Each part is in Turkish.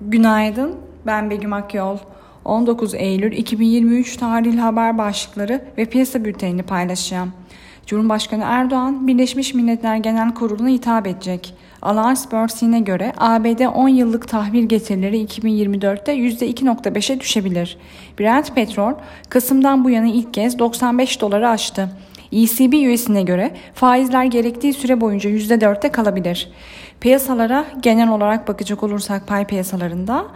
Günaydın, ben Begüm Akyol. 19 Eylül 2023 tarihli haber başlıkları ve piyasa bültenini paylaşacağım. Cumhurbaşkanı Erdoğan, Birleşmiş Milletler Genel Kurulu'na hitap edecek. Alliance Börsi'ne göre ABD 10 yıllık tahvil getirileri 2024'te %2.5'e düşebilir. Brent petrol, Kasım'dan bu yana ilk kez 95 doları aştı. ECB üyesine göre faizler gerektiği süre boyunca %4'te kalabilir. Piyasalara genel olarak bakacak olursak pay piyasalarında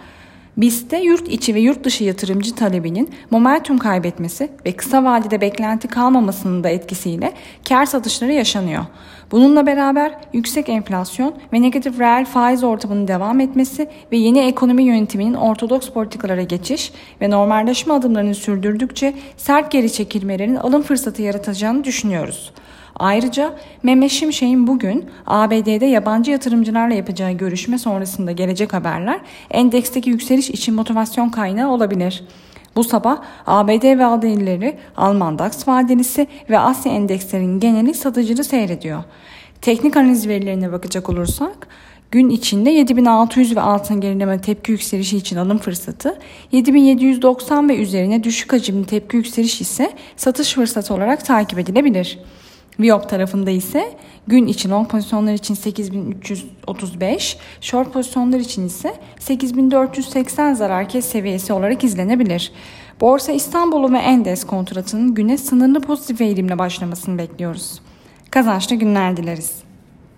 BIST'te yurt içi ve yurt dışı yatırımcı talebinin momentum kaybetmesi ve kısa vadede beklenti kalmamasının da etkisiyle kar satışları yaşanıyor. Bununla beraber yüksek enflasyon ve negatif reel faiz ortamının devam etmesi ve yeni ekonomi yönetiminin ortodoks politikalara geçiş ve normalleşme adımlarını sürdürdükçe sert geri çekilmelerin alım fırsatı yaratacağını düşünüyoruz. Ayrıca Mehmet Şimşek'in bugün ABD'de yabancı yatırımcılarla yapacağı görüşme sonrasında gelecek haberler endeksteki yükseliş için motivasyon kaynağı olabilir. Bu sabah ABD vadeleri, Alman DAX vadelisi ve Asya endekslerinin geneli satıcılı seyrediyor. Teknik analiz verilerine bakacak olursak gün içinde 7600 ve altın gerileme tepki yükselişi için alım fırsatı, 7790 ve üzerine düşük hacimli tepki yükseliş ise satış fırsatı olarak takip edilebilir. Viyop tarafında ise gün için long pozisyonlar için 8335, short pozisyonlar için ise 8480 zarar kes seviyesi olarak izlenebilir. Borsa İstanbul'u ve Endes kontratının güne sınırlı pozitif eğilimle başlamasını bekliyoruz. Kazançlı günler dileriz.